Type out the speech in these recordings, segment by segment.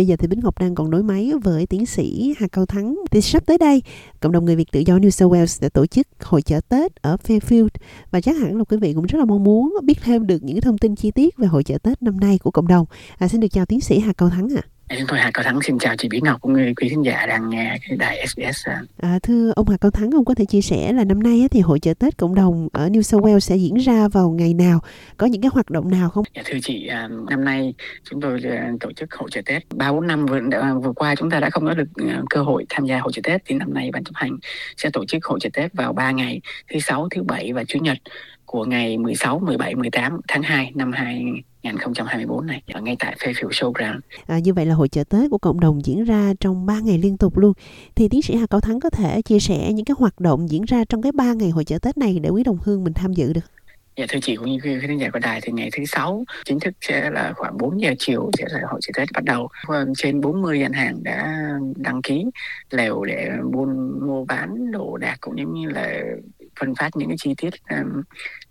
Bây giờ thì Bính Ngọc đang còn nối máy với tiến sĩ Hà Cao Thắng. Thì sắp tới đây, cộng đồng người Việt tự do New South Wales sẽ tổ chức hội chợ Tết ở Fairfield và chắc hẳn là quý vị cũng rất là mong muốn biết thêm được những thông tin chi tiết về hội chợ Tết năm nay của cộng đồng. À, xin được chào tiến sĩ Hà Cao Thắng ạ. À. Chúng tôi Hà Cao Thắng xin chào chị Bí Ngọc cũng như quý khán giả đang nghe cái đài SBS. À, thưa ông Hà Cao Thắng, ông có thể chia sẻ là năm nay thì hội chợ Tết cộng đồng ở New South Wales sẽ diễn ra vào ngày nào? Có những cái hoạt động nào không? Dạ, thưa chị, à, năm nay chúng tôi à, tổ chức hội chợ Tết. Ba bốn năm vừa, vừa qua chúng ta đã không có được à, cơ hội tham gia hội chợ Tết thì năm nay ban chấp hành sẽ tổ chức hội chợ Tết vào 3 ngày thứ sáu, thứ bảy và chủ nhật của ngày 16, 17, 18 tháng 2 năm 2024 này ở ngay tại Fairfield Showground. À, như vậy là hội chợ Tết của cộng đồng diễn ra trong 3 ngày liên tục luôn. Thì tiến sĩ Hà Cao Thắng có thể chia sẻ những cái hoạt động diễn ra trong cái 3 ngày hội chợ Tết này để quý đồng hương mình tham dự được? Dạ thưa chị cũng như quý khán giả của đài thì ngày thứ sáu chính thức sẽ là khoảng 4 giờ chiều sẽ là hội chợ Tết bắt đầu. Trên 40 gian hàng đã đăng ký lều để buôn mua bán đồ đạc cũng như là phân phát những cái chi tiết um,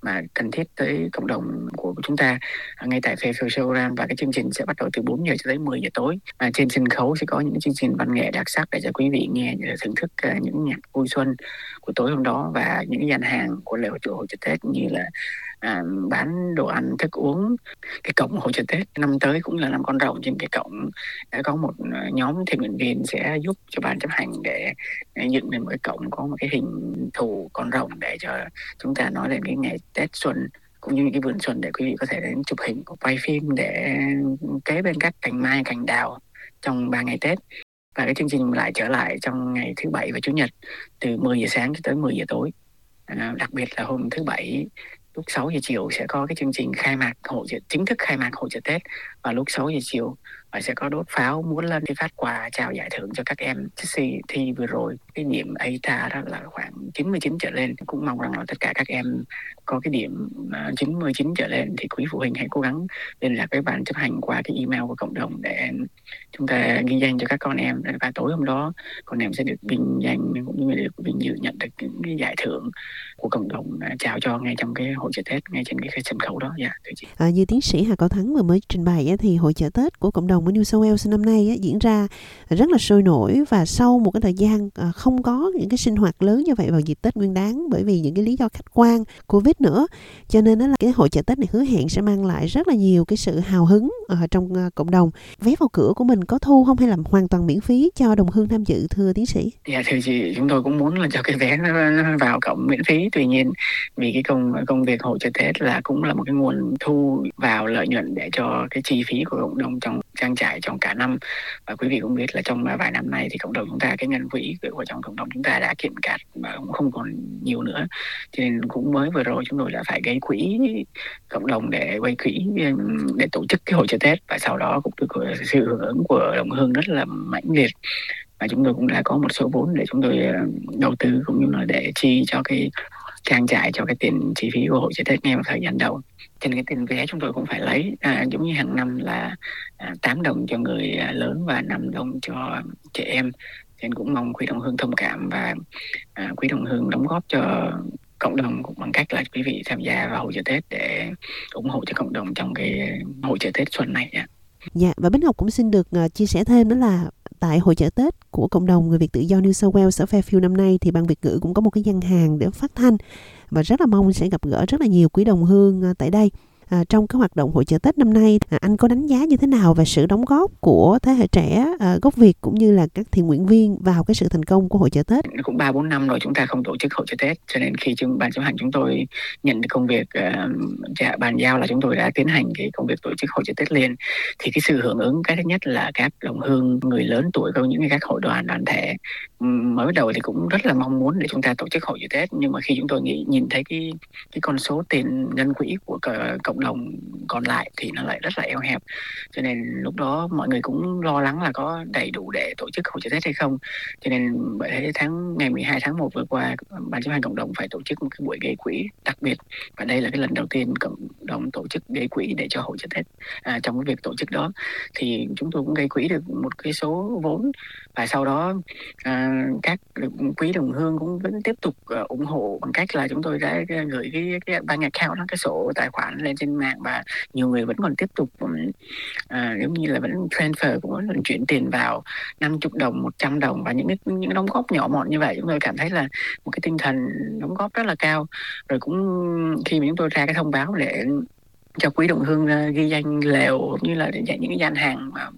mà cần thiết tới cộng đồng của chúng ta à, ngay tại Fairfield Showground và cái chương trình sẽ bắt đầu từ 4 giờ cho tới 10 giờ tối. Và trên sân khấu sẽ có những chương trình văn nghệ đặc sắc để cho quý vị nghe thưởng thức uh, những nhạc vui xuân của tối hôm đó và những dàn hàng của lễ hội chùa hội chợ Tết như là à, bán đồ ăn thức uống cái cổng hội chợ Tết. Năm tới cũng là năm con rồng trên cái cổng đã có một à, nhóm thiện nguyện viên sẽ giúp cho ban chấp hành để, để dựng lên một cái cổng có một cái hình thù con rồng để cho chúng ta nói lên cái ngày Tết xuân cũng như những cái vườn xuân để quý vị có thể đến chụp hình quay phim để kế bên các cành mai cành đào trong ba ngày Tết. Và cái chương trình lại trở lại trong ngày thứ bảy và chủ nhật từ 10 giờ sáng cho tới 10 giờ tối. À, đặc biệt là hôm thứ bảy lúc 6 giờ chiều sẽ có cái chương trình khai mạc hội chợ, chính thức khai mạc hội chợ Tết. Và lúc 6 giờ chiều và sẽ có đốt pháo muốn lên đi phát quà chào giải thưởng cho các em. Thi thi vừa rồi, cái điểm AITA đó là khoảng 99 trở lên. Cũng mong rằng là tất cả các em có cái điểm à, 99 trở lên thì quý phụ huynh hãy cố gắng liên lạc với ban chấp hành qua cái email của cộng đồng để chúng ta ghi danh cho các con em. Và tối hôm đó, con em sẽ được vinh danh cũng như được vinh dự nhận được những cái giải thưởng cộng đồng chào cho ngay trong cái hội chợ Tết ngay trên cái sân khấu đó. Dạ, thưa chị. À, như tiến sĩ Hà Cao Thắng vừa mới trình bày thì hội chợ Tết của cộng đồng ở New South Wales năm nay diễn ra rất là sôi nổi và sau một cái thời gian à, không có những cái sinh hoạt lớn như vậy vào dịp Tết Nguyên Đán bởi vì những cái lý do khách quan Covid nữa cho nên đó là cái hội chợ Tết này hứa hẹn sẽ mang lại rất là nhiều cái sự hào hứng ở trong à, cộng đồng. Vé vào cửa của mình có thu không hay là hoàn toàn miễn phí cho đồng hương tham dự thưa tiến sĩ? Dạ thưa chị, chúng tôi cũng muốn là cho cái vé nó vào cổng miễn phí. Tuy nhiên, vì cái công công việc hội trợ Tết là cũng là một cái nguồn thu vào lợi nhuận để cho cái chi phí của cộng đồng trong trang trải trong cả năm. Và quý vị cũng biết là trong vài năm nay thì cộng đồng chúng ta, cái ngân quỹ của trong cộng đồng chúng ta đã kiện cạn và cũng không còn nhiều nữa. Cho nên cũng mới vừa rồi chúng tôi đã phải gây quỹ cộng đồng để quay quỹ để tổ chức cái hội trợ Tết. Và sau đó cũng được sự hưởng ứng của đồng hương rất là mãnh liệt. Và chúng tôi cũng đã có một số vốn để chúng tôi đầu tư cũng như là để chi cho cái trang trải cho cái tiền chi phí của hội chợ Tết ngay vào thời gian đầu trên cái tiền vé chúng tôi cũng phải lấy à, giống như hàng năm là à, 8 đồng cho người à, lớn và 5 đồng cho trẻ em nên cũng mong quý đồng hương thông cảm và à, quý đồng hương đóng góp cho cộng đồng cũng bằng cách là quý vị tham gia vào hội chợ Tết để ủng hộ cho cộng đồng trong cái hội chợ Tết xuân này. Dạ và Bích Ngọc cũng xin được uh, chia sẻ thêm đó là tại hội chợ Tết của cộng đồng người Việt tự do New South Wales ở Fairfield năm nay, thì ban Việt ngữ cũng có một cái gian hàng để phát thanh. Và rất là mong sẽ gặp gỡ rất là nhiều quý đồng hương à, tại đây à, trong cái hoạt động hội chợ Tết năm nay. À, anh có đánh giá như thế nào về sự đóng góp của thế hệ trẻ à, gốc Việt cũng như là các thiện nguyện viên vào cái sự thành công của hội chợ Tết? Cũng ba bốn năm rồi chúng ta không tổ chức hội chợ Tết cho nên khi chúng ban chấp hành chúng tôi nhận được công việc uh, bàn giao là chúng tôi đã tiến hành cái công việc tổ chức hội chợ Tết liền. Thì cái sự hưởng ứng cái thứ nhất là các đồng hương người lớn tuổi có những các hội đoàn đoàn thể. Mới đầu thì cũng rất là mong muốn để chúng ta tổ chức hội chợ Tết nhưng mà khi chúng tôi nghĩ nhìn thấy cái cái con số tiền ngân quỹ của cộng cộng đồng còn lại thì nó lại rất là eo hẹp. Cho nên lúc đó mọi người cũng lo lắng là có đầy đủ để tổ chức hội chợ Tết hay không. Cho nên bởi thế tháng ngày 12 tháng 1 vừa qua ban chấp hành cộng đồng phải tổ chức một cái buổi gây quỹ đặc biệt. Và đây là cái lần đầu tiên cộng đồng tổ chức gây quỹ để cho hội chợ Tết à, trong cái việc tổ chức đó. Thì chúng tôi cũng gây quỹ được một cái số vốn. Và sau đó à, các quý đồng hương cũng vẫn tiếp tục à, ủng hộ bằng cách là chúng tôi đã gửi cái, cái bank account cái sổ tài khoản lên trên trên mạng và nhiều người vẫn còn tiếp tục à, giống như là vẫn transfer cũng vẫn chuyển tiền vào 50 đồng 100 đồng và những cái những đóng góp nhỏ mọn như vậy. Chúng tôi cảm thấy là một cái tinh thần đóng góp rất là cao. Rồi cũng khi mà chúng tôi ra cái thông báo để cho quý đồng hương ờ, ghi danh lều cũng như là để dạy những cái gian hàng mà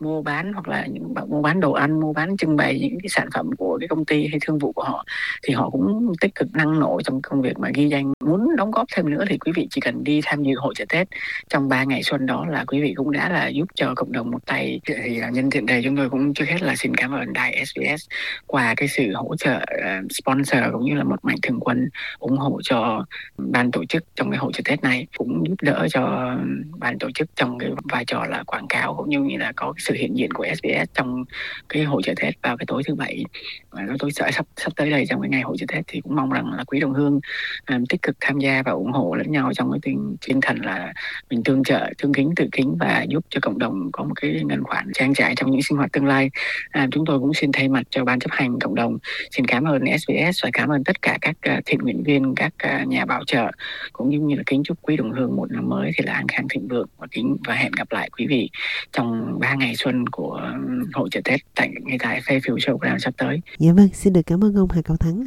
mua bán hoặc là những bạn mua bán đồ ăn, mua bán trưng bày những cái sản phẩm của cái công ty hay thương vụ của họ, thì họ cũng tích cực năng nổ trong công việc mà ghi danh. Muốn đóng góp thêm nữa thì quý vị chỉ cần đi tham dự hội chợ Tết trong 3 ngày xuân đó là quý vị cũng đã là giúp cho cộng đồng một tay. Thì nhân tiện đây chúng tôi cũng trước hết là xin cảm ơn đài SBS qua cái sự hỗ trợ ờ, sponsor cũng như là một mạnh thường quân ủng hộ cho ban tổ chức trong cái hội chợ Tết này, cũng giúp đỡ cho ban tổ chức trong cái vai trò là quảng cáo cũng như là có sự hiện diện của SBS trong cái hội chợ Tết vào cái tối thứ bảy. Và tôi sợ sắp sắp tới đây trong cái ngày hội chợ Tết thì cũng mong rằng là quý đồng hương um, tích cực tham gia và ủng hộ lẫn nhau trong cái tinh, tinh thần là mình tương trợ thương kính tự kính và giúp cho cộng đồng có một cái ngân khoản trang trải trong những sinh hoạt tương lai. À, chúng tôi cũng xin thay mặt cho ban chấp hành cộng đồng xin cảm ơn SBS và cảm ơn tất cả các à, thiện nguyện viên các à, nhà bảo trợ cũng như, như là kính chúc quý đồng hương một năm mới thì là an khang thịnh vượng và kính và hẹn gặp lại quý vị trong ba ngày xuân của hội chợ Tết tại ngay tại Fairfield Showground sắp tới. Dạ vâng, xin được cảm ơn ông Hà Cao Thắng.